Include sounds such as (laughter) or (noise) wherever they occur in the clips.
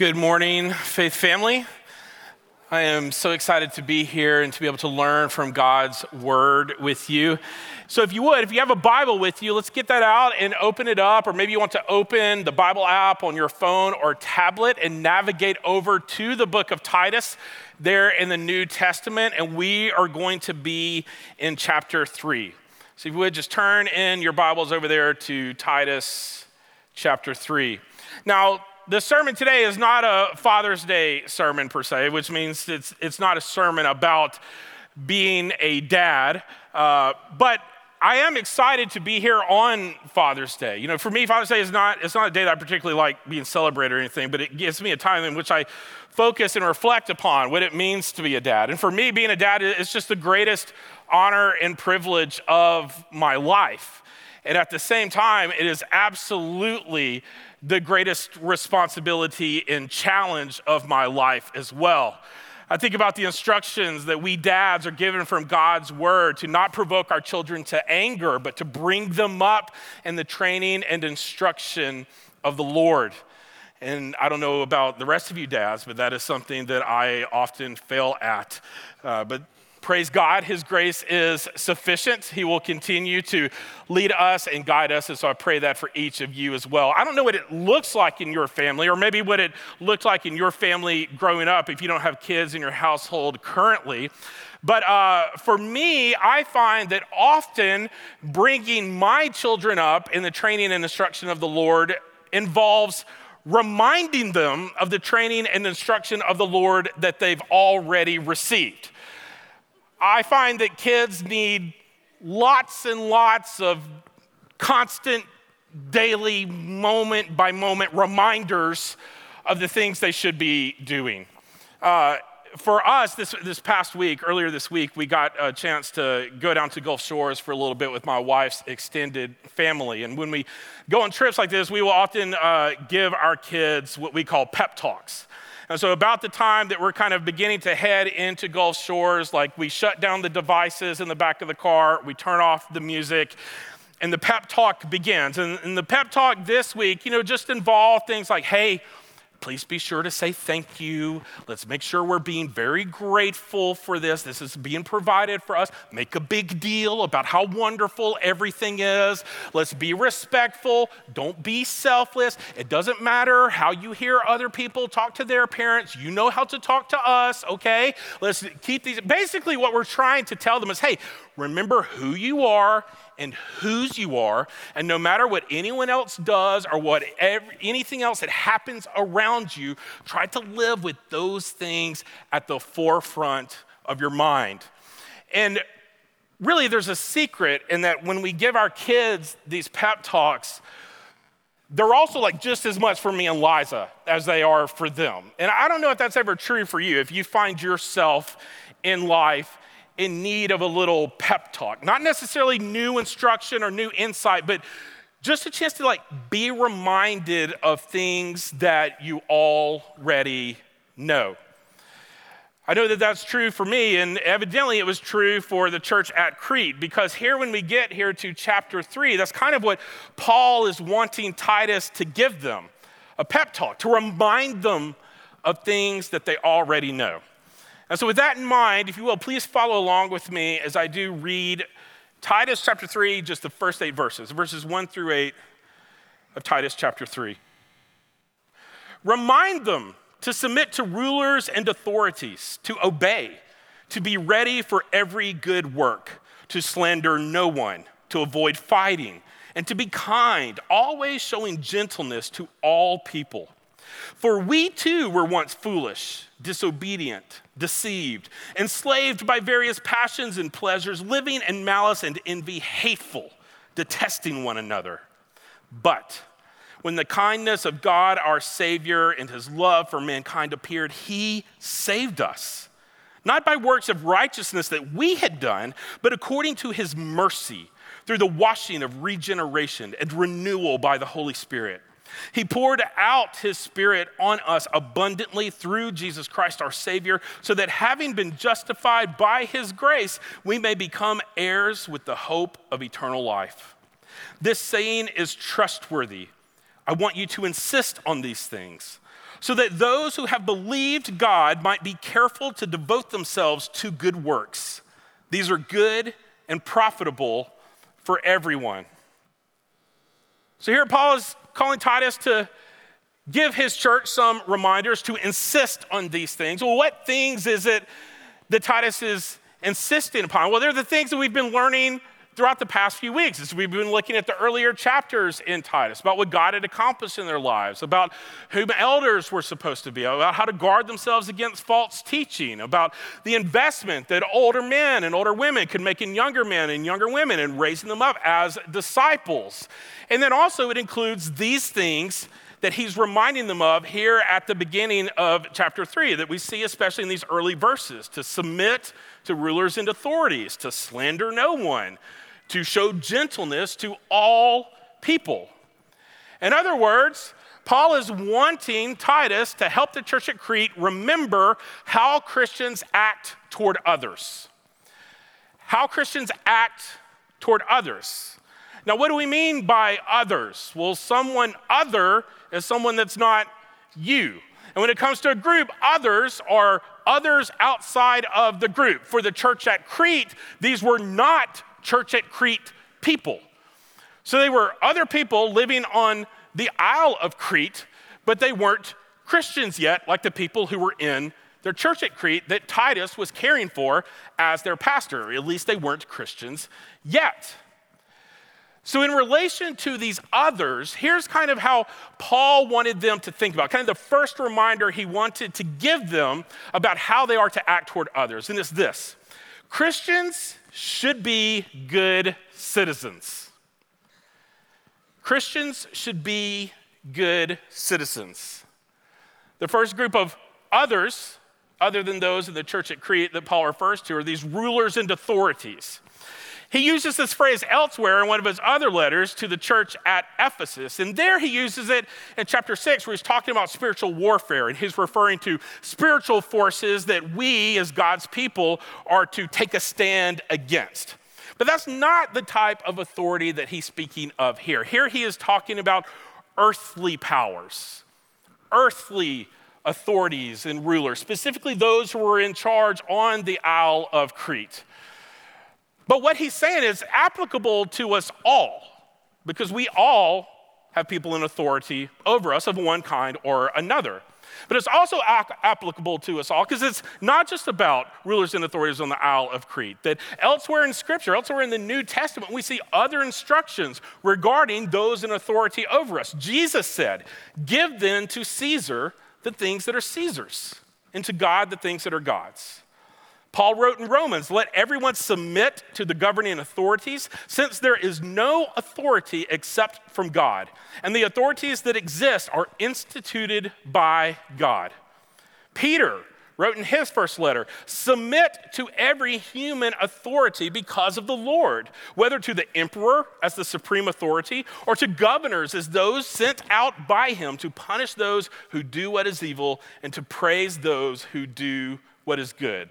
Good morning, Faith Family. I am so excited to be here and to be able to learn from God's Word with you. So, if you would, if you have a Bible with you, let's get that out and open it up. Or maybe you want to open the Bible app on your phone or tablet and navigate over to the book of Titus there in the New Testament. And we are going to be in chapter 3. So, if you would, just turn in your Bibles over there to Titus chapter 3. Now, the sermon today is not a Father's Day sermon per se, which means it's, it's not a sermon about being a dad, uh, but I am excited to be here on Father's Day. You know, for me, Father's Day is not, it's not a day that I particularly like being celebrated or anything, but it gives me a time in which I focus and reflect upon what it means to be a dad. And for me, being a dad is just the greatest honor and privilege of my life. And at the same time, it is absolutely the greatest responsibility and challenge of my life as well. I think about the instructions that we dads are given from God's word to not provoke our children to anger, but to bring them up in the training and instruction of the Lord. And I don't know about the rest of you dads, but that is something that I often fail at. Uh, but Praise God, His grace is sufficient. He will continue to lead us and guide us. And so I pray that for each of you as well. I don't know what it looks like in your family, or maybe what it looked like in your family growing up if you don't have kids in your household currently. But uh, for me, I find that often bringing my children up in the training and instruction of the Lord involves reminding them of the training and instruction of the Lord that they've already received. I find that kids need lots and lots of constant, daily, moment by moment reminders of the things they should be doing. Uh, for us, this, this past week, earlier this week, we got a chance to go down to Gulf Shores for a little bit with my wife's extended family. And when we go on trips like this, we will often uh, give our kids what we call pep talks. And so, about the time that we're kind of beginning to head into Gulf Shores, like we shut down the devices in the back of the car, we turn off the music, and the pep talk begins. And, and the pep talk this week, you know, just involved things like, hey, please be sure to say thank you. Let's make sure we're being very grateful for this. This is being provided for us. Make a big deal about how wonderful everything is. Let's be respectful. Don't be selfless. It doesn't matter how you hear other people talk to their parents. You know how to talk to us, okay? Let's keep these. Basically, what we're trying to tell them is hey, remember who you are and whose you are. And no matter what anyone else does or what every, anything else that happens around you, try to live with those things at the forefront of your mind. And really, there's a secret in that when we give our kids these pep talks, they're also like just as much for me and Liza as they are for them. And I don't know if that's ever true for you. If you find yourself in life in need of a little pep talk. Not necessarily new instruction or new insight, but just a chance to like be reminded of things that you already know. I know that that's true for me, and evidently it was true for the church at Crete, because here, when we get here to chapter three, that's kind of what Paul is wanting Titus to give them a pep talk, to remind them of things that they already know. And so, with that in mind, if you will, please follow along with me as I do read Titus chapter 3, just the first eight verses, verses 1 through 8 of Titus chapter 3. Remind them to submit to rulers and authorities, to obey, to be ready for every good work, to slander no one, to avoid fighting, and to be kind, always showing gentleness to all people. For we too were once foolish, disobedient, deceived, enslaved by various passions and pleasures, living in malice and envy, hateful, detesting one another. But when the kindness of God our Savior and his love for mankind appeared, he saved us. Not by works of righteousness that we had done, but according to his mercy, through the washing of regeneration and renewal by the Holy Spirit he poured out his spirit on us abundantly through Jesus Christ our Savior, so that having been justified by his grace, we may become heirs with the hope of eternal life. This saying is trustworthy. I want you to insist on these things. so that those who have believed God might be careful to devote themselves to good works. These are good and profitable for everyone. So here Paul is calling Titus to give his church some reminders to insist on these things. Well, what things is it that Titus is insisting upon? Well, they're the things that we've been learning throughout the past few weeks as we've been looking at the earlier chapters in Titus about what God had accomplished in their lives, about whom elders were supposed to be, about how to guard themselves against false teaching, about the investment that older men and older women could make in younger men and younger women and raising them up as disciples. And then also it includes these things that he's reminding them of here at the beginning of chapter 3 that we see especially in these early verses to submit to rulers and authorities, to slander no one, to show gentleness to all people. In other words, Paul is wanting Titus to help the church at Crete remember how Christians act toward others. How Christians act toward others. Now, what do we mean by others? Well, someone other is someone that's not you. And when it comes to a group, others are others outside of the group. For the church at Crete, these were not church at Crete people. So they were other people living on the Isle of Crete, but they weren't Christians yet, like the people who were in their church at Crete that Titus was caring for as their pastor. At least they weren't Christians yet. So, in relation to these others, here's kind of how Paul wanted them to think about, kind of the first reminder he wanted to give them about how they are to act toward others. And it's this Christians should be good citizens. Christians should be good citizens. The first group of others, other than those in the church at Crete that Paul refers to, are these rulers and authorities. He uses this phrase elsewhere in one of his other letters to the church at Ephesus. And there he uses it in chapter 6, where he's talking about spiritual warfare. And he's referring to spiritual forces that we, as God's people, are to take a stand against. But that's not the type of authority that he's speaking of here. Here he is talking about earthly powers, earthly authorities and rulers, specifically those who were in charge on the Isle of Crete. But what he's saying is applicable to us all, because we all have people in authority over us of one kind or another. But it's also applicable to us all because it's not just about rulers and authorities on the Isle of Crete. That elsewhere in Scripture, elsewhere in the New Testament, we see other instructions regarding those in authority over us. Jesus said, Give then to Caesar the things that are Caesar's, and to God the things that are God's. Paul wrote in Romans, let everyone submit to the governing authorities, since there is no authority except from God. And the authorities that exist are instituted by God. Peter wrote in his first letter Submit to every human authority because of the Lord, whether to the emperor as the supreme authority or to governors as those sent out by him to punish those who do what is evil and to praise those who do what is good.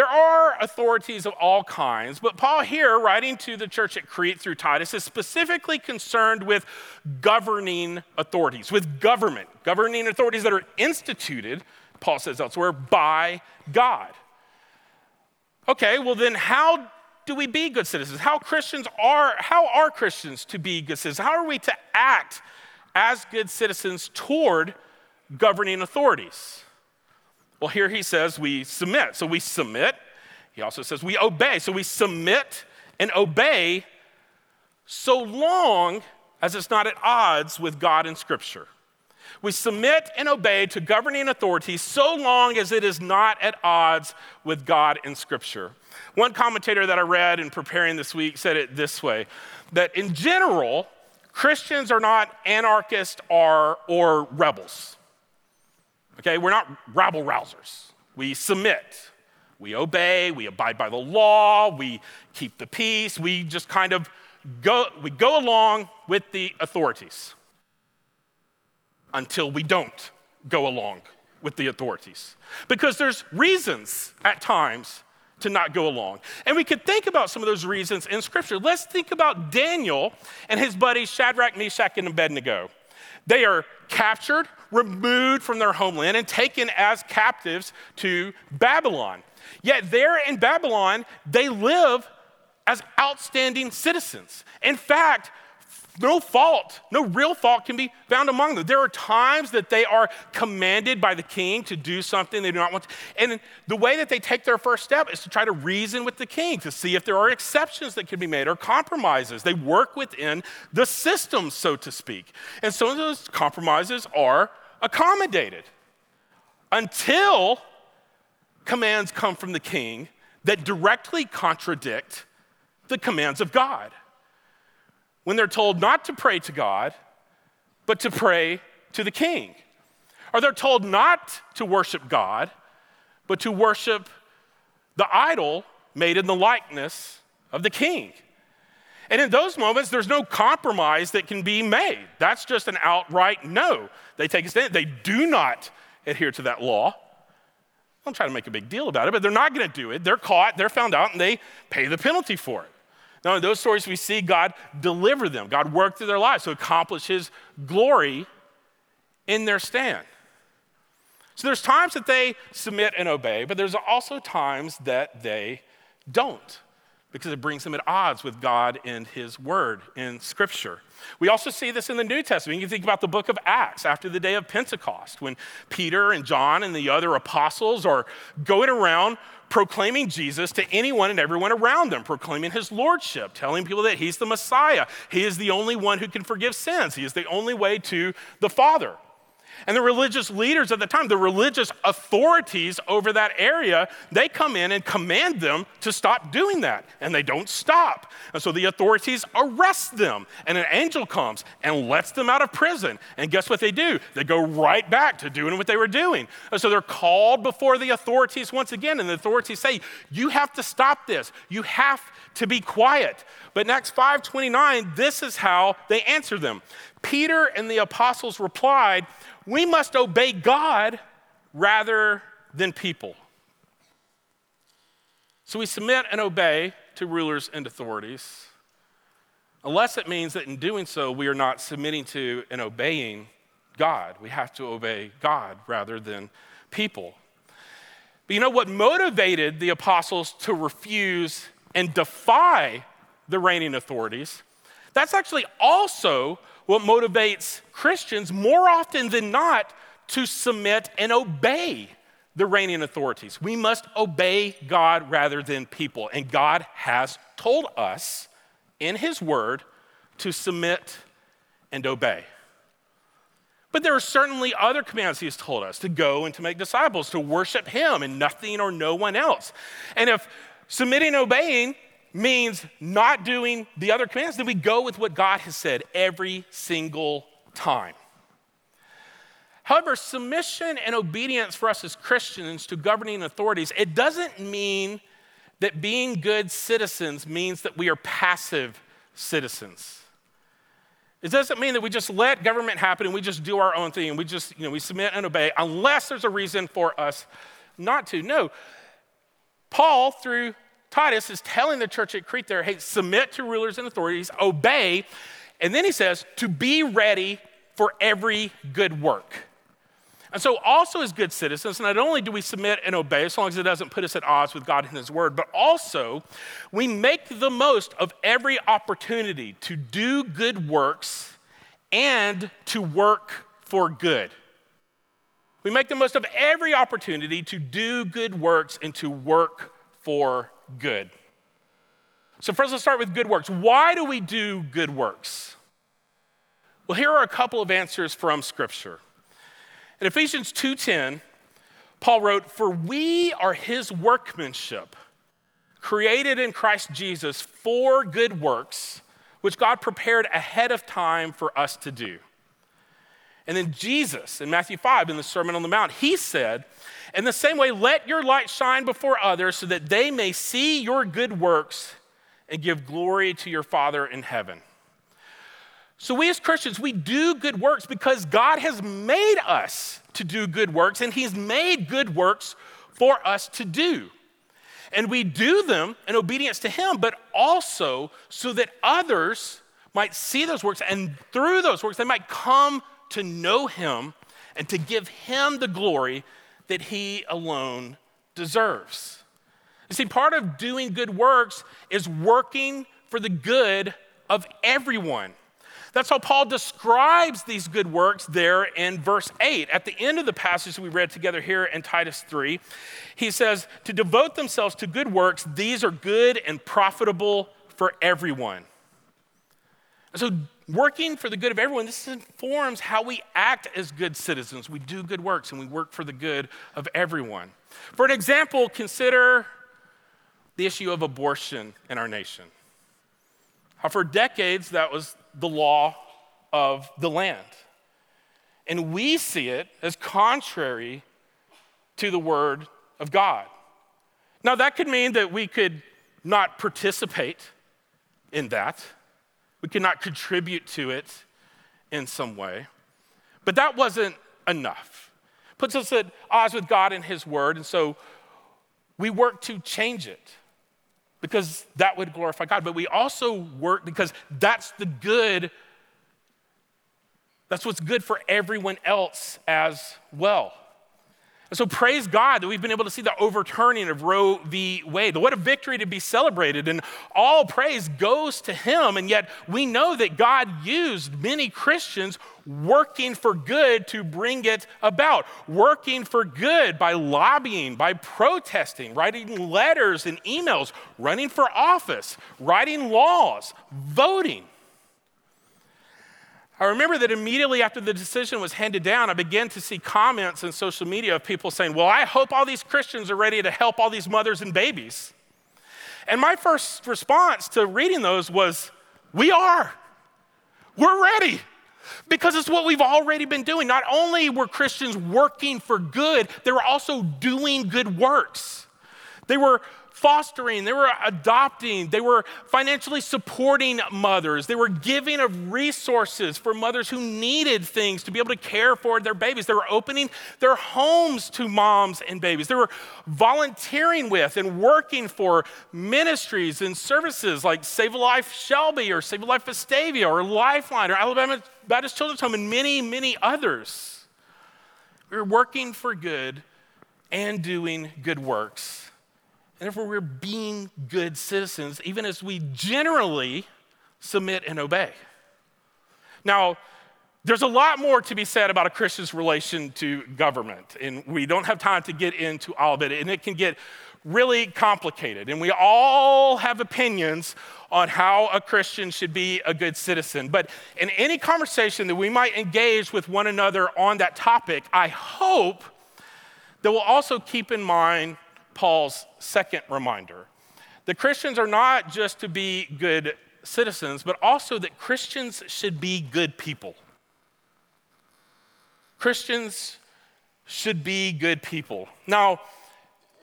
There are authorities of all kinds, but Paul here, writing to the church at Crete through Titus, is specifically concerned with governing authorities, with government, governing authorities that are instituted, Paul says elsewhere, by God. Okay, well then how do we be good citizens? How Christians are, how are Christians to be good citizens? How are we to act as good citizens toward governing authorities? Well, here he says we submit. So we submit. He also says we obey. So we submit and obey so long as it's not at odds with God and Scripture. We submit and obey to governing authorities so long as it is not at odds with God and Scripture. One commentator that I read in preparing this week said it this way that in general, Christians are not anarchists or, or rebels. Okay, we're not rabble rousers. We submit, we obey, we abide by the law, we keep the peace, we just kind of go, we go along with the authorities until we don't go along with the authorities. Because there's reasons at times to not go along. And we could think about some of those reasons in Scripture. Let's think about Daniel and his buddies Shadrach, Meshach, and Abednego. They are captured, removed from their homeland, and taken as captives to Babylon. Yet, there in Babylon, they live as outstanding citizens. In fact, no fault, no real fault can be found among them. There are times that they are commanded by the king to do something they do not want to. And the way that they take their first step is to try to reason with the king to see if there are exceptions that can be made or compromises. They work within the system, so to speak. And some of those compromises are accommodated until commands come from the king that directly contradict the commands of God when they're told not to pray to God, but to pray to the king. Or they're told not to worship God, but to worship the idol made in the likeness of the king. And in those moments, there's no compromise that can be made. That's just an outright no. They take a stand. They do not adhere to that law. I'm trying to make a big deal about it, but they're not going to do it. They're caught, they're found out, and they pay the penalty for it. Now, in those stories, we see God deliver them, God work through their lives to accomplish His glory in their stand. So there's times that they submit and obey, but there's also times that they don't because it brings them at odds with God and His Word in Scripture. We also see this in the New Testament. You think about the book of Acts after the day of Pentecost, when Peter and John and the other apostles are going around proclaiming Jesus to anyone and everyone around them, proclaiming his lordship, telling people that he's the Messiah. He is the only one who can forgive sins, he is the only way to the Father. And the religious leaders at the time, the religious authorities over that area, they come in and command them to stop doing that. And they don't stop. And so the authorities arrest them. And an angel comes and lets them out of prison. And guess what they do? They go right back to doing what they were doing. And so they're called before the authorities once again. And the authorities say, You have to stop this. You have to be quiet. But in Acts 529, this is how they answer them. Peter and the apostles replied, we must obey God rather than people. So we submit and obey to rulers and authorities, unless it means that in doing so, we are not submitting to and obeying God. We have to obey God rather than people. But you know what motivated the apostles to refuse and defy the reigning authorities? That's actually also what motivates Christians more often than not to submit and obey the reigning authorities. We must obey God rather than people. And God has told us in His Word to submit and obey. But there are certainly other commands He has told us to go and to make disciples, to worship Him and nothing or no one else. And if submitting and obeying means not doing the other commands, then we go with what God has said every single time. However, submission and obedience for us as Christians to governing authorities, it doesn't mean that being good citizens means that we are passive citizens. It doesn't mean that we just let government happen and we just do our own thing and we just, you know, we submit and obey unless there's a reason for us not to. No. Paul, through Titus is telling the church at Crete there, hey, submit to rulers and authorities, obey. And then he says, to be ready for every good work. And so, also as good citizens, not only do we submit and obey, as long as it doesn't put us at odds with God and His Word, but also we make the most of every opportunity to do good works and to work for good. We make the most of every opportunity to do good works and to work for good. So, first, let's start with good works. Why do we do good works? Well, here are a couple of answers from Scripture. In Ephesians 2:10, Paul wrote, "For we are his workmanship, created in Christ Jesus for good works, which God prepared ahead of time for us to do." And then Jesus in Matthew 5 in the Sermon on the Mount, he said, in the same way, let your light shine before others so that they may see your good works and give glory to your Father in heaven. So, we as Christians, we do good works because God has made us to do good works, and He's made good works for us to do. And we do them in obedience to Him, but also so that others might see those works, and through those works, they might come to know him and to give him the glory that he alone deserves. You see, part of doing good works is working for the good of everyone. That's how Paul describes these good works there in verse 8. At the end of the passage we read together here in Titus 3, he says, To devote themselves to good works, these are good and profitable for everyone. so, working for the good of everyone, this informs how we act as good citizens. We do good works and we work for the good of everyone. For an example, consider the issue of abortion in our nation. How for decades that was the law of the land. And we see it as contrary to the word of God. Now, that could mean that we could not participate in that, we could not contribute to it in some way. But that wasn't enough. Puts us at odds with God and His word, and so we work to change it because that would glorify God. But we also work because that's the good, that's what's good for everyone else as well. And so praise God that we've been able to see the overturning of Roe v. Wade. What a victory to be celebrated. And all praise goes to him. And yet we know that God used many Christians working for good to bring it about, working for good by lobbying, by protesting, writing letters and emails, running for office, writing laws, voting. I remember that immediately after the decision was handed down, I began to see comments in social media of people saying, Well, I hope all these Christians are ready to help all these mothers and babies. And my first response to reading those was, We are. We're ready. Because it's what we've already been doing. Not only were Christians working for good, they were also doing good works. They were fostering, they were adopting, they were financially supporting mothers, they were giving of resources for mothers who needed things to be able to care for their babies. They were opening their homes to moms and babies. They were volunteering with and working for ministries and services like Save a Life Shelby or Save a Life Vestavia or Lifeline or Alabama Baptist Children's Home and many, many others. We were working for good and doing good works. And therefore, we're being good citizens, even as we generally submit and obey. Now, there's a lot more to be said about a Christian's relation to government, and we don't have time to get into all of it, and it can get really complicated. And we all have opinions on how a Christian should be a good citizen. But in any conversation that we might engage with one another on that topic, I hope that we'll also keep in mind Paul's second reminder that Christians are not just to be good citizens, but also that Christians should be good people. Christians should be good people. Now,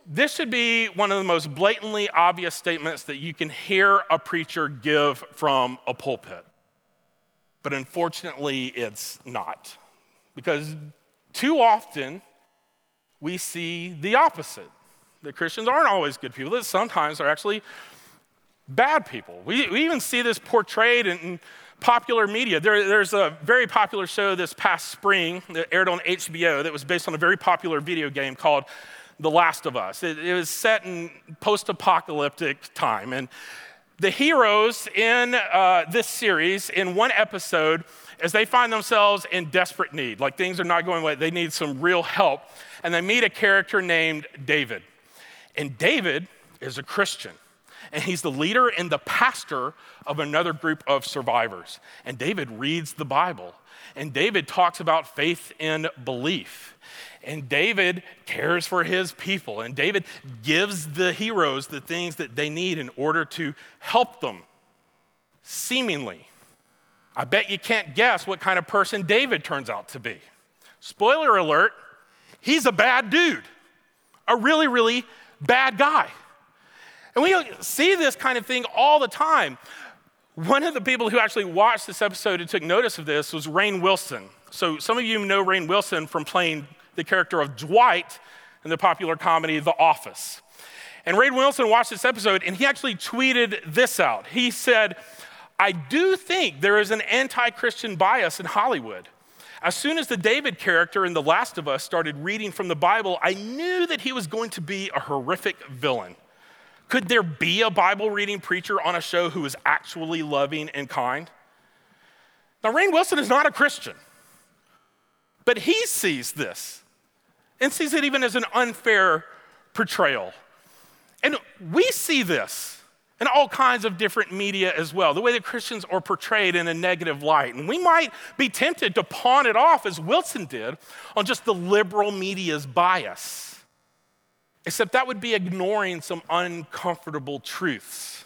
this should be one of the most blatantly obvious statements that you can hear a preacher give from a pulpit. But unfortunately, it's not. Because too often we see the opposite that Christians aren't always good people, that sometimes are actually bad people. We, we even see this portrayed in, in popular media. There, there's a very popular show this past spring that aired on HBO that was based on a very popular video game called The Last of Us. It, it was set in post apocalyptic time. And the heroes in uh, this series, in one episode, as they find themselves in desperate need, like things are not going well, they need some real help, and they meet a character named David. And David is a Christian. And he's the leader and the pastor of another group of survivors. And David reads the Bible. And David talks about faith and belief. And David cares for his people. And David gives the heroes the things that they need in order to help them, seemingly. I bet you can't guess what kind of person David turns out to be. Spoiler alert, he's a bad dude. A really, really bad guy. And we see this kind of thing all the time. One of the people who actually watched this episode and took notice of this was Rainn Wilson. So some of you know Rainn Wilson from playing the character of Dwight in the popular comedy The Office. And Rainn Wilson watched this episode and he actually tweeted this out. He said, I do think there is an anti Christian bias in Hollywood. As soon as the David character in The Last of Us started reading from the Bible, I knew that he was going to be a horrific villain. Could there be a Bible reading preacher on a show who is actually loving and kind? Now, Rainn Wilson is not a Christian, but he sees this and sees it even as an unfair portrayal. And we see this in all kinds of different media as well, the way that Christians are portrayed in a negative light. And we might be tempted to pawn it off, as Wilson did, on just the liberal media's bias. Except that would be ignoring some uncomfortable truths.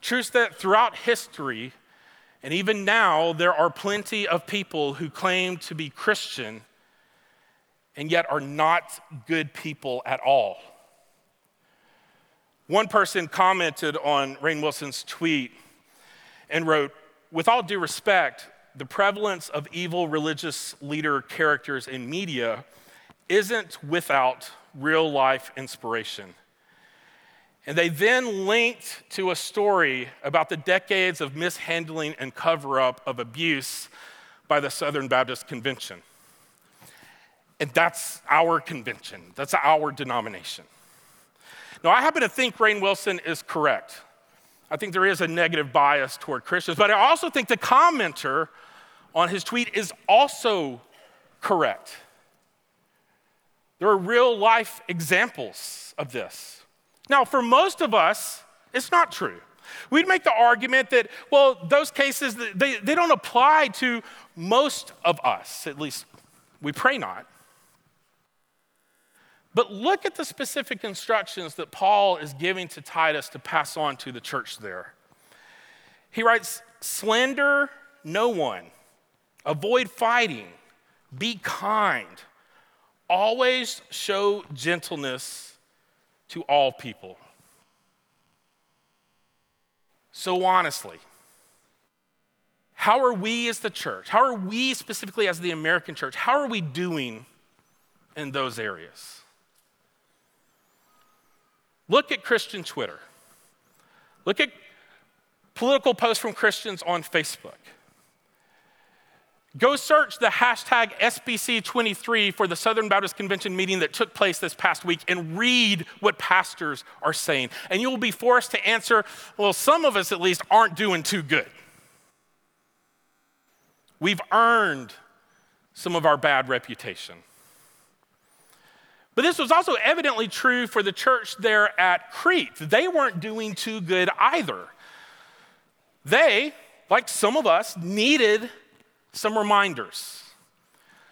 Truths that throughout history, and even now, there are plenty of people who claim to be Christian and yet are not good people at all. One person commented on Rainn Wilson's tweet and wrote, with all due respect, the prevalence of evil religious leader characters in media isn't without real life inspiration. And they then linked to a story about the decades of mishandling and cover up of abuse by the Southern Baptist Convention. And that's our convention, that's our denomination. Now, I happen to think Rainn Wilson is correct. I think there is a negative bias toward Christians, but I also think the commenter on his tweet is also correct. There are real life examples of this. Now, for most of us, it's not true. We'd make the argument that, well, those cases, they, they don't apply to most of us, at least we pray not. But look at the specific instructions that Paul is giving to Titus to pass on to the church there. He writes, Slander no one, avoid fighting, be kind, always show gentleness to all people. So, honestly, how are we as the church, how are we specifically as the American church, how are we doing in those areas? Look at Christian Twitter. Look at political posts from Christians on Facebook. Go search the hashtag SBC23 for the Southern Baptist Convention meeting that took place this past week and read what pastors are saying. And you will be forced to answer well, some of us at least aren't doing too good. We've earned some of our bad reputation. But this was also evidently true for the church there at Crete. They weren't doing too good either. They, like some of us, needed some reminders.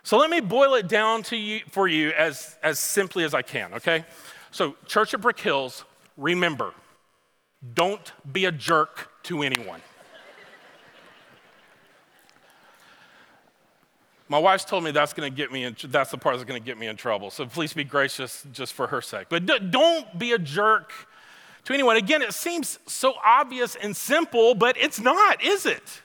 So let me boil it down to you, for you as, as simply as I can, okay? So, Church of Brook Hills, remember, don't be a jerk to anyone. My wife's told me that's going to get me in, that's the part that's going to get me in trouble. So please be gracious just for her sake. But don't be a jerk to anyone. Again, it seems so obvious and simple, but it's not, is it?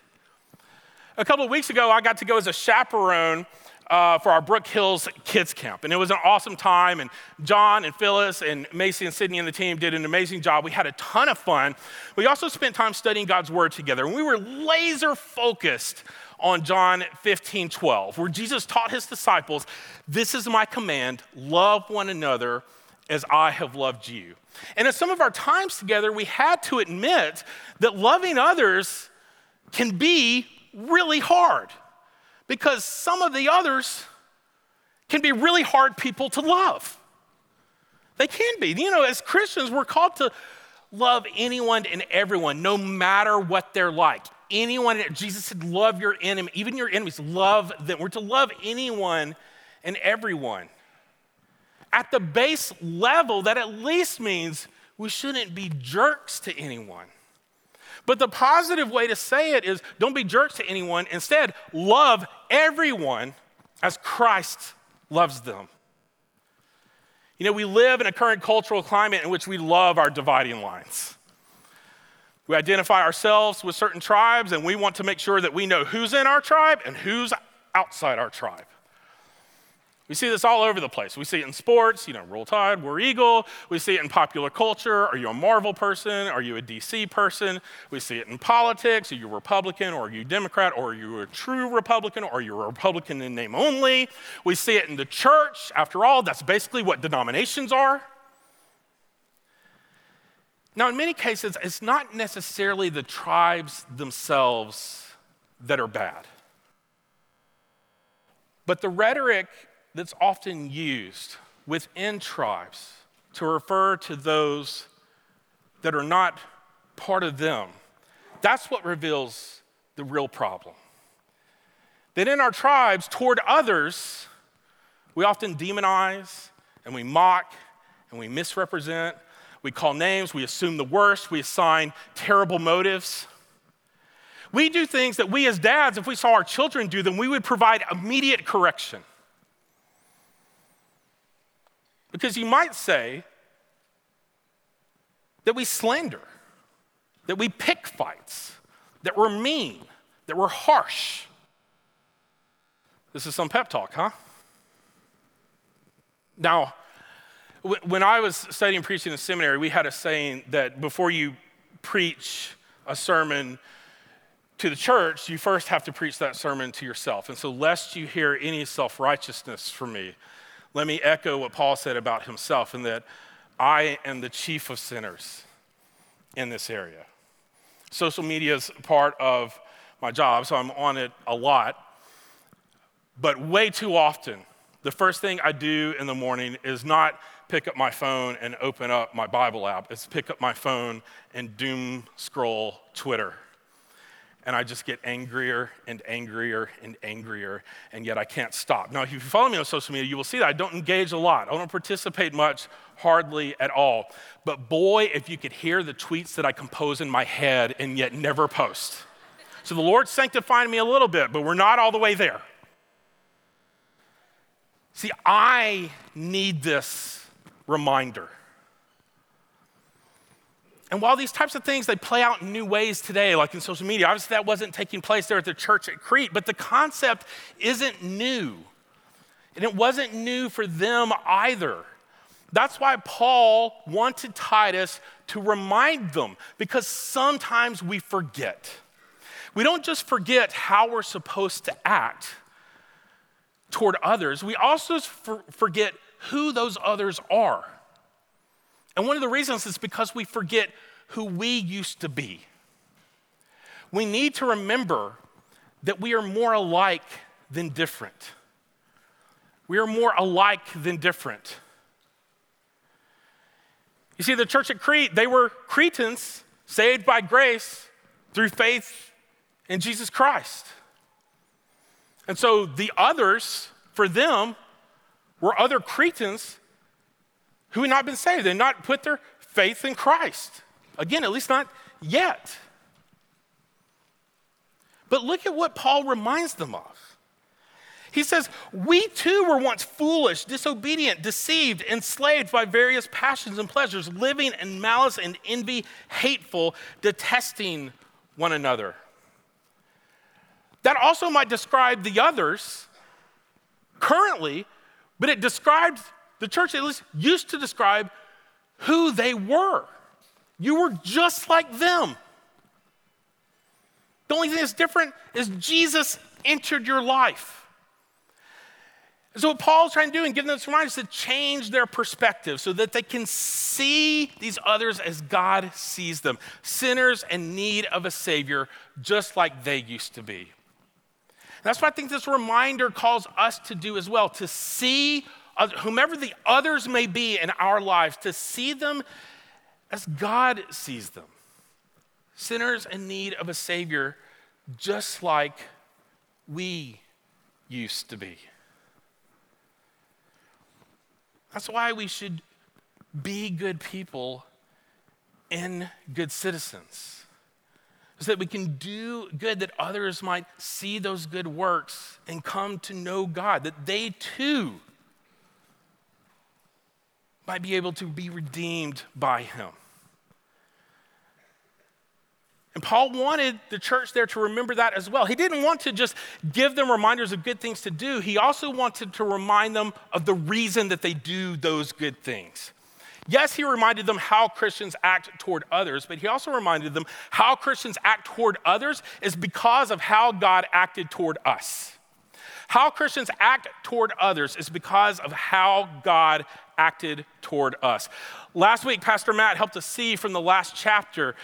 A couple of weeks ago, I got to go as a chaperone uh, for our Brook Hills Kids Camp. And it was an awesome time. And John and Phyllis and Macy and Sydney and the team did an amazing job. We had a ton of fun. We also spent time studying God's Word together. And we were laser focused on John 15 12, where Jesus taught his disciples, This is my command love one another as I have loved you. And in some of our times together, we had to admit that loving others can be really hard because some of the others can be really hard people to love. They can be. You know, as Christians, we're called to love anyone and everyone, no matter what they're like anyone. Jesus said, Love your enemy, even your enemies, love them. We're to love anyone and everyone. At the base level, that at least means we shouldn't be jerks to anyone. But the positive way to say it is don't be jerks to anyone. Instead, love everyone as Christ loves them. You know, we live in a current cultural climate in which we love our dividing lines. We identify ourselves with certain tribes and we want to make sure that we know who's in our tribe and who's outside our tribe. We see this all over the place. We see it in sports, you know, roll tide, war eagle. We see it in popular culture. Are you a Marvel person? Are you a DC person? We see it in politics. Are you a Republican or are you Democrat or are you a true Republican or are you a Republican in name only? We see it in the church. After all, that's basically what denominations are. Now, in many cases, it's not necessarily the tribes themselves that are bad. But the rhetoric that's often used within tribes to refer to those that are not part of them. That's what reveals the real problem. That in our tribes, toward others, we often demonize and we mock and we misrepresent. We call names, we assume the worst, we assign terrible motives. We do things that we as dads, if we saw our children do them, we would provide immediate correction. Because you might say that we slander, that we pick fights, that we're mean, that we're harsh. This is some pep talk, huh? Now, when I was studying preaching in seminary, we had a saying that before you preach a sermon to the church, you first have to preach that sermon to yourself. And so, lest you hear any self righteousness from me, let me echo what Paul said about himself in that I am the chief of sinners in this area. Social media is part of my job, so I'm on it a lot. But way too often, the first thing I do in the morning is not pick up my phone and open up my Bible app, it's pick up my phone and doom scroll Twitter and I just get angrier and angrier and angrier, and yet I can't stop. Now, if you follow me on social media, you will see that I don't engage a lot. I don't participate much, hardly at all. But boy, if you could hear the tweets that I compose in my head and yet never post. So the Lord sanctified me a little bit, but we're not all the way there. See, I need this reminder. And while these types of things they play out in new ways today, like in social media, obviously that wasn't taking place there at the church at Crete, but the concept isn't new. And it wasn't new for them either. That's why Paul wanted Titus to remind them, because sometimes we forget. We don't just forget how we're supposed to act toward others, we also forget who those others are. And one of the reasons is because we forget who we used to be. We need to remember that we are more alike than different. We are more alike than different. You see, the church at Crete, they were Cretans saved by grace through faith in Jesus Christ. And so the others, for them, were other Cretans who had not been saved. They had not put their faith in Christ. Again, at least not yet. But look at what Paul reminds them of. He says, We too were once foolish, disobedient, deceived, enslaved by various passions and pleasures, living in malice and envy, hateful, detesting one another. That also might describe the others currently, but it describes the church at least used to describe who they were. You were just like them. The only thing that's different is Jesus entered your life. And So, what Paul's trying to do and give them this reminder is to change their perspective so that they can see these others as God sees them sinners in need of a Savior, just like they used to be. That's what I think this reminder calls us to do as well to see whomever the others may be in our lives, to see them as God sees them sinners in need of a Savior, just like we used to be. That's why we should be good people and good citizens. So that we can do good, that others might see those good works and come to know God, that they too might be able to be redeemed by him. And Paul wanted the church there to remember that as well. He didn't want to just give them reminders of good things to do, he also wanted to remind them of the reason that they do those good things. Yes, he reminded them how Christians act toward others, but he also reminded them how Christians act toward others is because of how God acted toward us. How Christians act toward others is because of how God acted toward us. Last week, Pastor Matt helped us see from the last chapter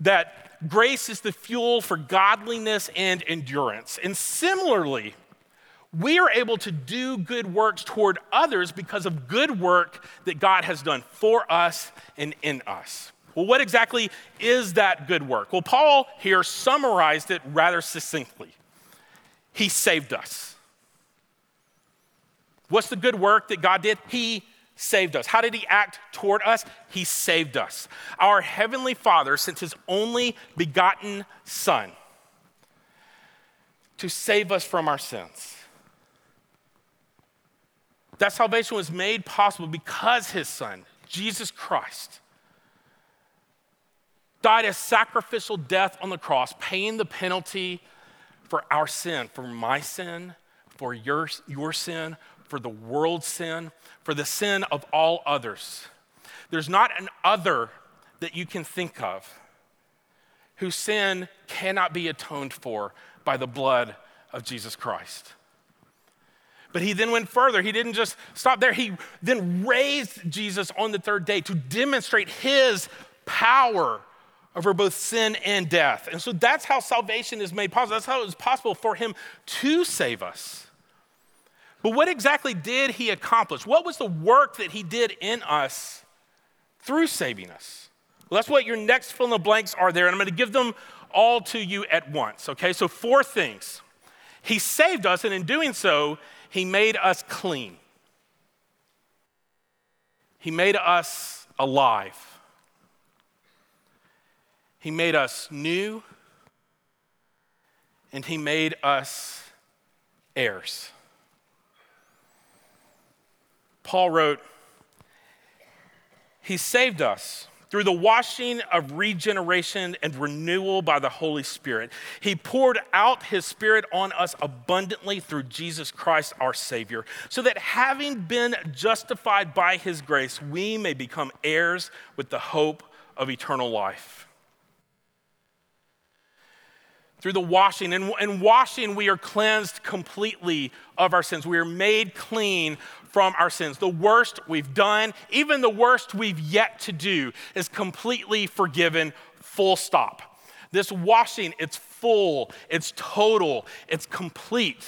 that grace is the fuel for godliness and endurance. And similarly, we are able to do good works toward others because of good work that God has done for us and in us. Well, what exactly is that good work? Well, Paul here summarized it rather succinctly. He saved us. What's the good work that God did? He saved us. How did he act toward us? He saved us. Our heavenly Father sent his only begotten Son to save us from our sins. That salvation was made possible because his son, Jesus Christ, died a sacrificial death on the cross, paying the penalty for our sin, for my sin, for your, your sin, for the world's sin, for the sin of all others. There's not an other that you can think of whose sin cannot be atoned for by the blood of Jesus Christ. But he then went further. He didn't just stop there. He then raised Jesus on the third day to demonstrate his power over both sin and death. And so that's how salvation is made possible. That's how it was possible for him to save us. But what exactly did he accomplish? What was the work that he did in us through saving us? Well, that's what your next fill in the blanks are there, and I'm going to give them all to you at once. Okay, so four things. He saved us, and in doing so, he made us clean. He made us alive. He made us new. And He made us heirs. Paul wrote, He saved us through the washing of regeneration and renewal by the Holy Spirit. He poured out his Spirit on us abundantly through Jesus Christ our Savior, so that having been justified by his grace, we may become heirs with the hope of eternal life. Through the washing, and, and washing, we are cleansed completely of our sins. We are made clean from our sins. The worst we've done, even the worst we've yet to do, is completely forgiven, full stop. This washing, it's full, it's total, it's complete.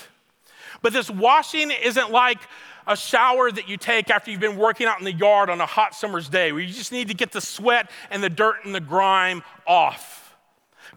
But this washing isn't like a shower that you take after you've been working out in the yard on a hot summer's day, where you just need to get the sweat and the dirt and the grime off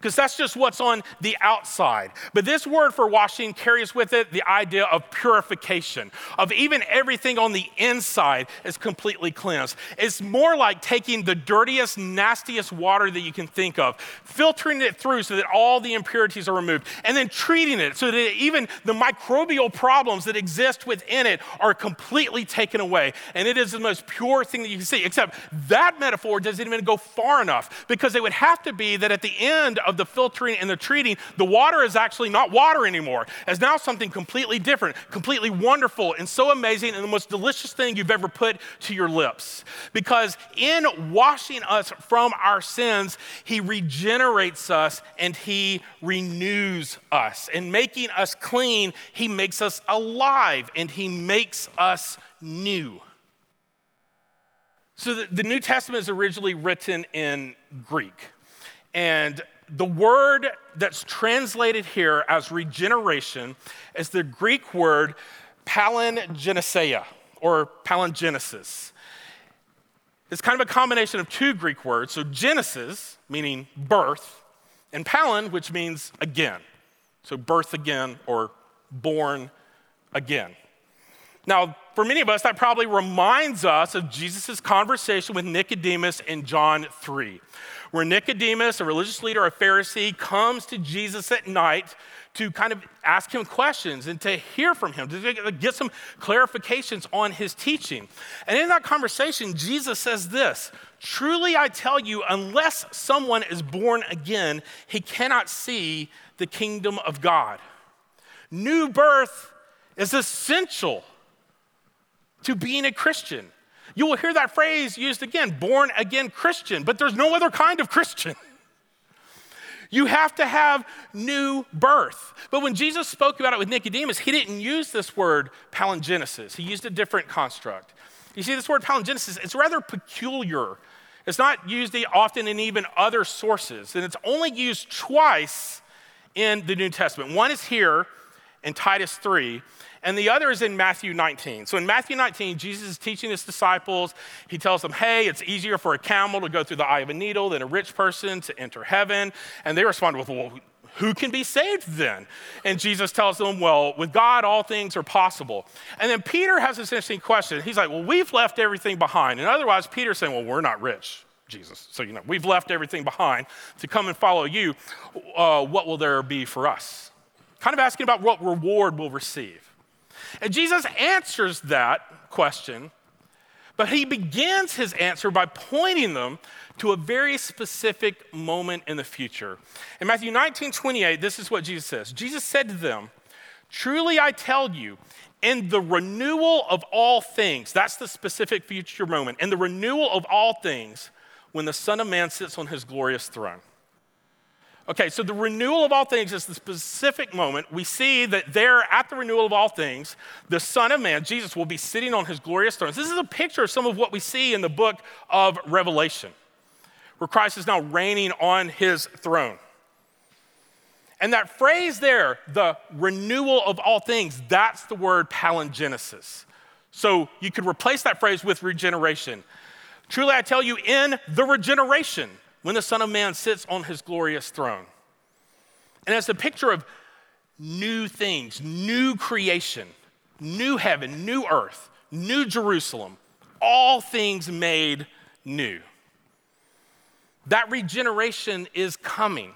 because that's just what's on the outside. But this word for washing carries with it the idea of purification, of even everything on the inside is completely cleansed. It's more like taking the dirtiest, nastiest water that you can think of, filtering it through so that all the impurities are removed, and then treating it so that even the microbial problems that exist within it are completely taken away. And it is the most pure thing that you can see, except that metaphor doesn't even go far enough because it would have to be that at the end the filtering and the treating, the water is actually not water anymore. It's now something completely different, completely wonderful, and so amazing, and the most delicious thing you've ever put to your lips. Because in washing us from our sins, He regenerates us and He renews us. And making us clean, He makes us alive and He makes us new. So the, the New Testament is originally written in Greek. And the word that's translated here as regeneration is the Greek word palingenesia or palingenesis. It's kind of a combination of two Greek words. So, Genesis, meaning birth, and palin, which means again. So, birth again or born again. Now, for many of us, that probably reminds us of Jesus' conversation with Nicodemus in John 3 where Nicodemus, a religious leader, a Pharisee, comes to Jesus at night to kind of ask him questions and to hear from him, to get some clarifications on his teaching. And in that conversation, Jesus says this Truly I tell you, unless someone is born again, he cannot see the kingdom of God. New birth is essential to being a Christian. You will hear that phrase used again born again Christian, but there's no other kind of Christian. (laughs) You have to have new birth. But when Jesus spoke about it with Nicodemus, he didn't use this word palingenesis, he used a different construct. You see, this word palingenesis, it's rather peculiar. It's not used often in even other sources, and it's only used twice in the New Testament. One is here in Titus 3, and the other is in Matthew 19. So in Matthew 19, Jesus is teaching his disciples. He tells them, hey, it's easier for a camel to go through the eye of a needle than a rich person to enter heaven. And they respond with, well, who can be saved then? And Jesus tells them, well, with God, all things are possible. And then Peter has this interesting question. He's like, well, we've left everything behind. And otherwise, Peter's saying, well, we're not rich. Jesus. So, you know, we've left everything behind to come and follow you. Uh, what will there be for us? Kind of asking about what reward we'll receive. And Jesus answers that question, but he begins his answer by pointing them to a very specific moment in the future. In Matthew 19 28, this is what Jesus says Jesus said to them, Truly I tell you, in the renewal of all things, that's the specific future moment, in the renewal of all things, when the Son of Man sits on his glorious throne. Okay, so the renewal of all things is the specific moment. We see that there at the renewal of all things, the Son of Man, Jesus, will be sitting on his glorious throne. This is a picture of some of what we see in the book of Revelation, where Christ is now reigning on his throne. And that phrase there, the renewal of all things, that's the word palingenesis. So you could replace that phrase with regeneration. Truly, I tell you, in the regeneration, when the Son of Man sits on his glorious throne. And it's a picture of new things, new creation, new heaven, new earth, new Jerusalem, all things made new. That regeneration is coming.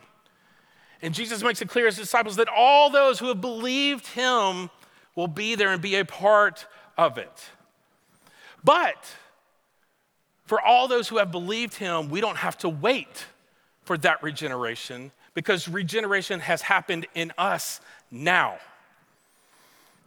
And Jesus makes it clear to his disciples that all those who have believed him will be there and be a part of it. But for all those who have believed him, we don't have to wait for that regeneration because regeneration has happened in us now.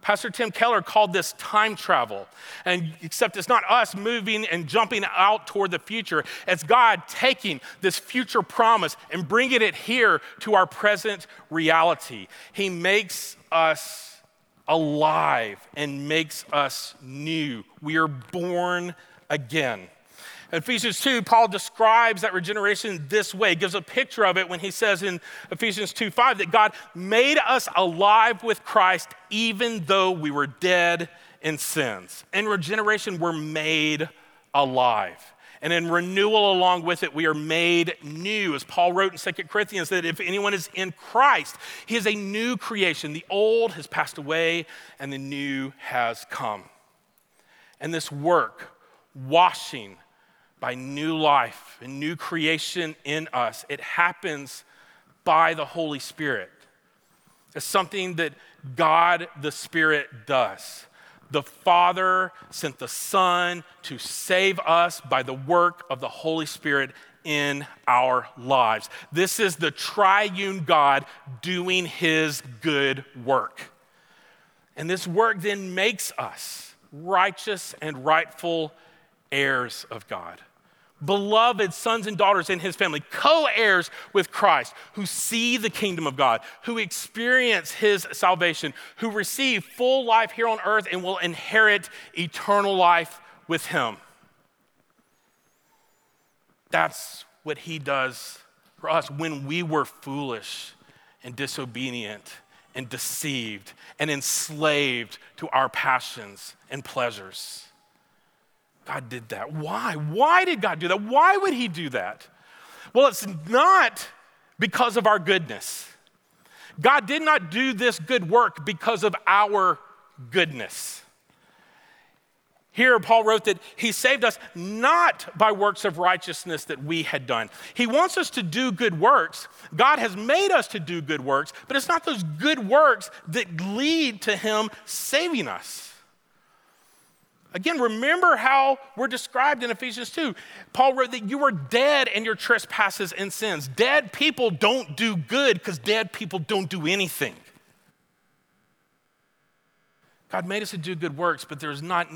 Pastor Tim Keller called this time travel. And except it's not us moving and jumping out toward the future, it's God taking this future promise and bringing it here to our present reality. He makes us alive and makes us new. We are born again. Ephesians 2, Paul describes that regeneration this way, gives a picture of it when he says in Ephesians 2 5 that God made us alive with Christ even though we were dead in sins. In regeneration, we're made alive. And in renewal along with it, we are made new. As Paul wrote in 2 Corinthians, that if anyone is in Christ, he is a new creation. The old has passed away and the new has come. And this work, washing, by new life and new creation in us. It happens by the Holy Spirit. It's something that God the Spirit does. The Father sent the Son to save us by the work of the Holy Spirit in our lives. This is the triune God doing his good work. And this work then makes us righteous and rightful heirs of God beloved sons and daughters in his family, co heirs with Christ, who see the kingdom of God, who experience his salvation, who receive full life here on earth and will inherit eternal life with him. That's what he does for us when we were foolish and disobedient and deceived and enslaved to our passions and pleasures. God did that. Why? Why did God do that? Why would He do that? Well, it's not because of our goodness. God did not do this good work because of our goodness. Here, Paul wrote that he saved us not by works of righteousness that we had done. He wants us to do good works. God has made us to do good works, but it's not those good works that lead to him saving us. Again, remember how we're described in Ephesians 2. Paul wrote that you were dead in your trespasses and sins. Dead people don't do good because dead people don't do anything. God made us to do good works, but there's not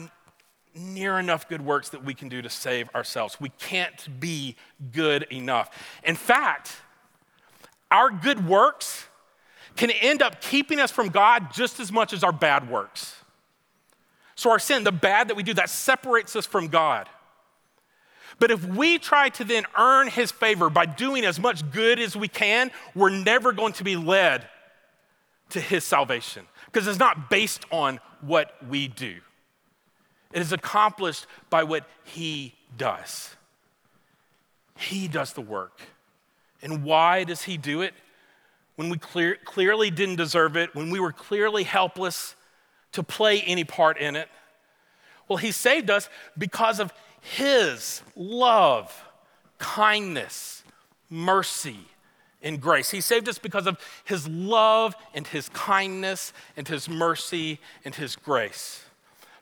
near enough good works that we can do to save ourselves. We can't be good enough. In fact, our good works can end up keeping us from God just as much as our bad works. So, our sin, the bad that we do, that separates us from God. But if we try to then earn his favor by doing as much good as we can, we're never going to be led to his salvation because it's not based on what we do. It is accomplished by what He does. He does the work. And why does He do it? When we clear, clearly didn't deserve it, when we were clearly helpless to play any part in it. Well, He saved us because of His love, kindness, mercy, and grace. He saved us because of His love and His kindness and His mercy and His grace.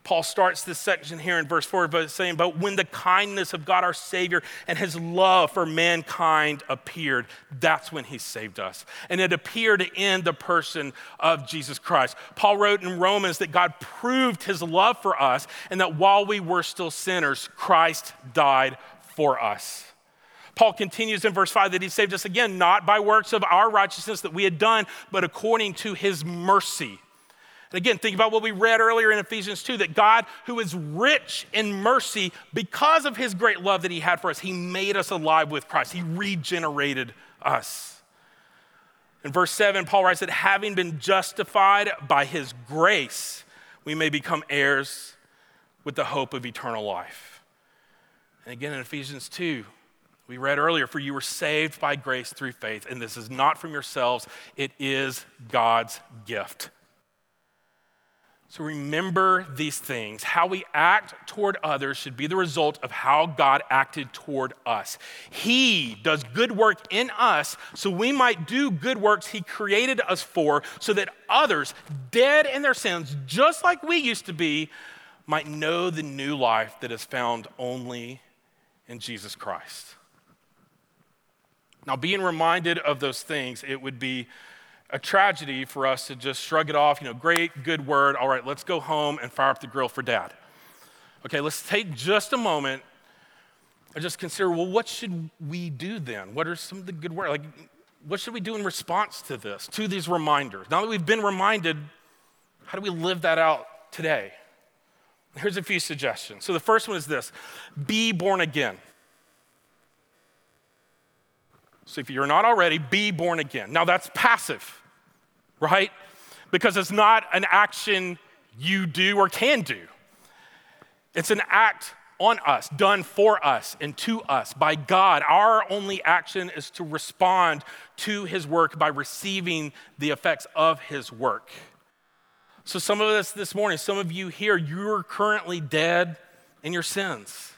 Paul starts this section here in verse 4 by saying, But when the kindness of God our Savior and his love for mankind appeared, that's when he saved us. And it appeared in the person of Jesus Christ. Paul wrote in Romans that God proved his love for us and that while we were still sinners, Christ died for us. Paul continues in verse 5 that he saved us again, not by works of our righteousness that we had done, but according to his mercy and again, think about what we read earlier in Ephesians 2 that God, who is rich in mercy, because of his great love that he had for us, he made us alive with Christ. He regenerated us. In verse 7, Paul writes that having been justified by his grace, we may become heirs with the hope of eternal life. And again, in Ephesians 2, we read earlier, for you were saved by grace through faith, and this is not from yourselves, it is God's gift so remember these things. How we act toward others should be the result of how God acted toward us. He does good work in us so we might do good works He created us for, so that others, dead in their sins, just like we used to be, might know the new life that is found only in Jesus Christ. Now, being reminded of those things, it would be a tragedy for us to just shrug it off, you know, great, good word. All right, let's go home and fire up the grill for dad. Okay, let's take just a moment and just consider well, what should we do then? What are some of the good words? Like, what should we do in response to this, to these reminders? Now that we've been reminded, how do we live that out today? Here's a few suggestions. So the first one is this be born again. So if you're not already, be born again. Now that's passive right? Because it's not an action you do or can do, it's an act on us, done for us and to us by God. Our only action is to respond to his work by receiving the effects of his work. So, some of us this morning, some of you here, you're currently dead in your sins.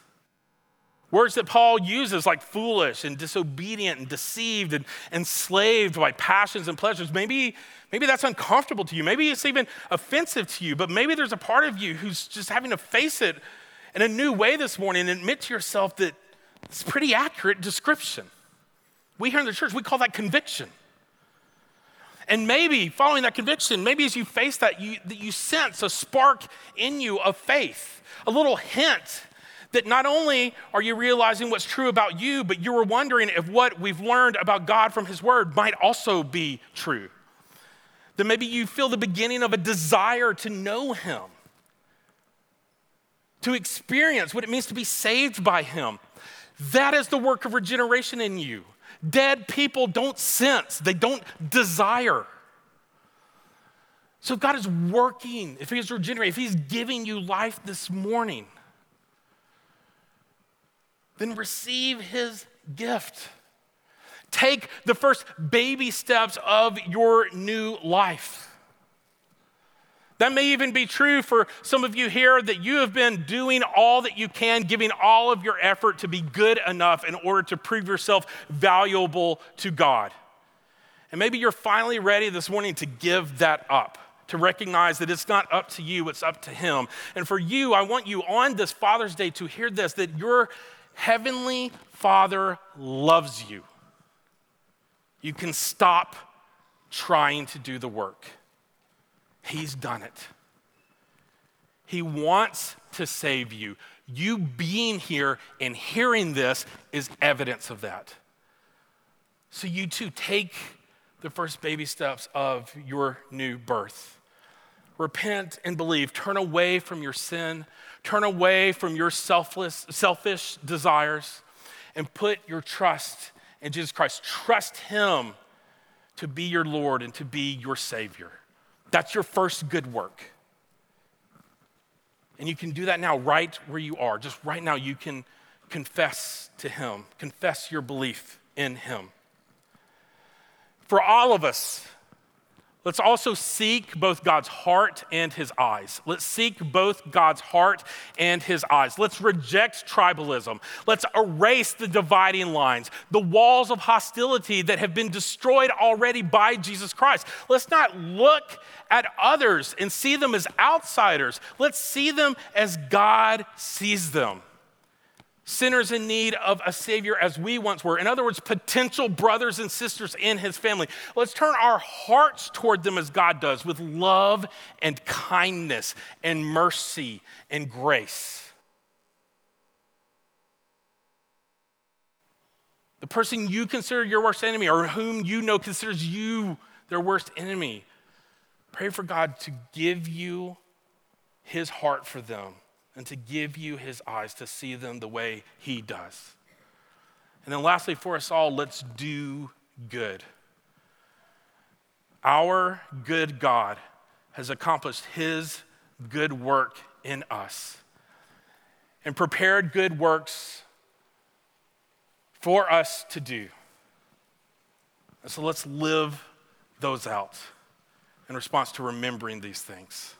Words that Paul uses like foolish and disobedient and deceived and enslaved by passions and pleasures. Maybe, maybe that's uncomfortable to you. Maybe it's even offensive to you, but maybe there's a part of you who's just having to face it in a new way this morning and admit to yourself that it's a pretty accurate description. We here in the church, we call that conviction. And maybe following that conviction, maybe as you face that, you, that you sense a spark in you of faith, a little hint that not only are you realizing what's true about you, but you were wondering if what we've learned about God from His Word might also be true. That maybe you feel the beginning of a desire to know Him, to experience what it means to be saved by Him. That is the work of regeneration in you. Dead people don't sense, they don't desire. So God is working, if He's regenerating, if He's giving you life this morning, then receive his gift. Take the first baby steps of your new life. That may even be true for some of you here that you have been doing all that you can, giving all of your effort to be good enough in order to prove yourself valuable to God. And maybe you're finally ready this morning to give that up, to recognize that it's not up to you, it's up to Him. And for you, I want you on this Father's Day to hear this that your heavenly Father loves you. You can stop trying to do the work, He's done it. He wants to save you. You being here and hearing this is evidence of that. So, you too, take the first baby steps of your new birth. Repent and believe. Turn away from your sin. Turn away from your selfless, selfish desires and put your trust in Jesus Christ. Trust Him to be your Lord and to be your Savior. That's your first good work. And you can do that now, right where you are. Just right now, you can confess to Him, confess your belief in Him for all of us, let's also seek both God's heart and his eyes. Let's seek both God's heart and his eyes. Let's reject tribalism. Let's erase the dividing lines, the walls of hostility that have been destroyed already by Jesus Christ. Let's not look at others and see them as outsiders. Let's see them as God sees them sinners in need of a Savior as we once were. In other words, potential brothers and sisters in His family. Let's turn our hearts toward them as God does with love and kindness and mercy and grace. The person you consider your worst enemy or whom you know considers you their worst enemy, pray for God to give you His heart for them and to give you his eyes to see them the way he does. And then, lastly, for us all, let's do good. Our good God has accomplished his good work in us and prepared good works for us to do. And so let's live those out in response to remembering these things.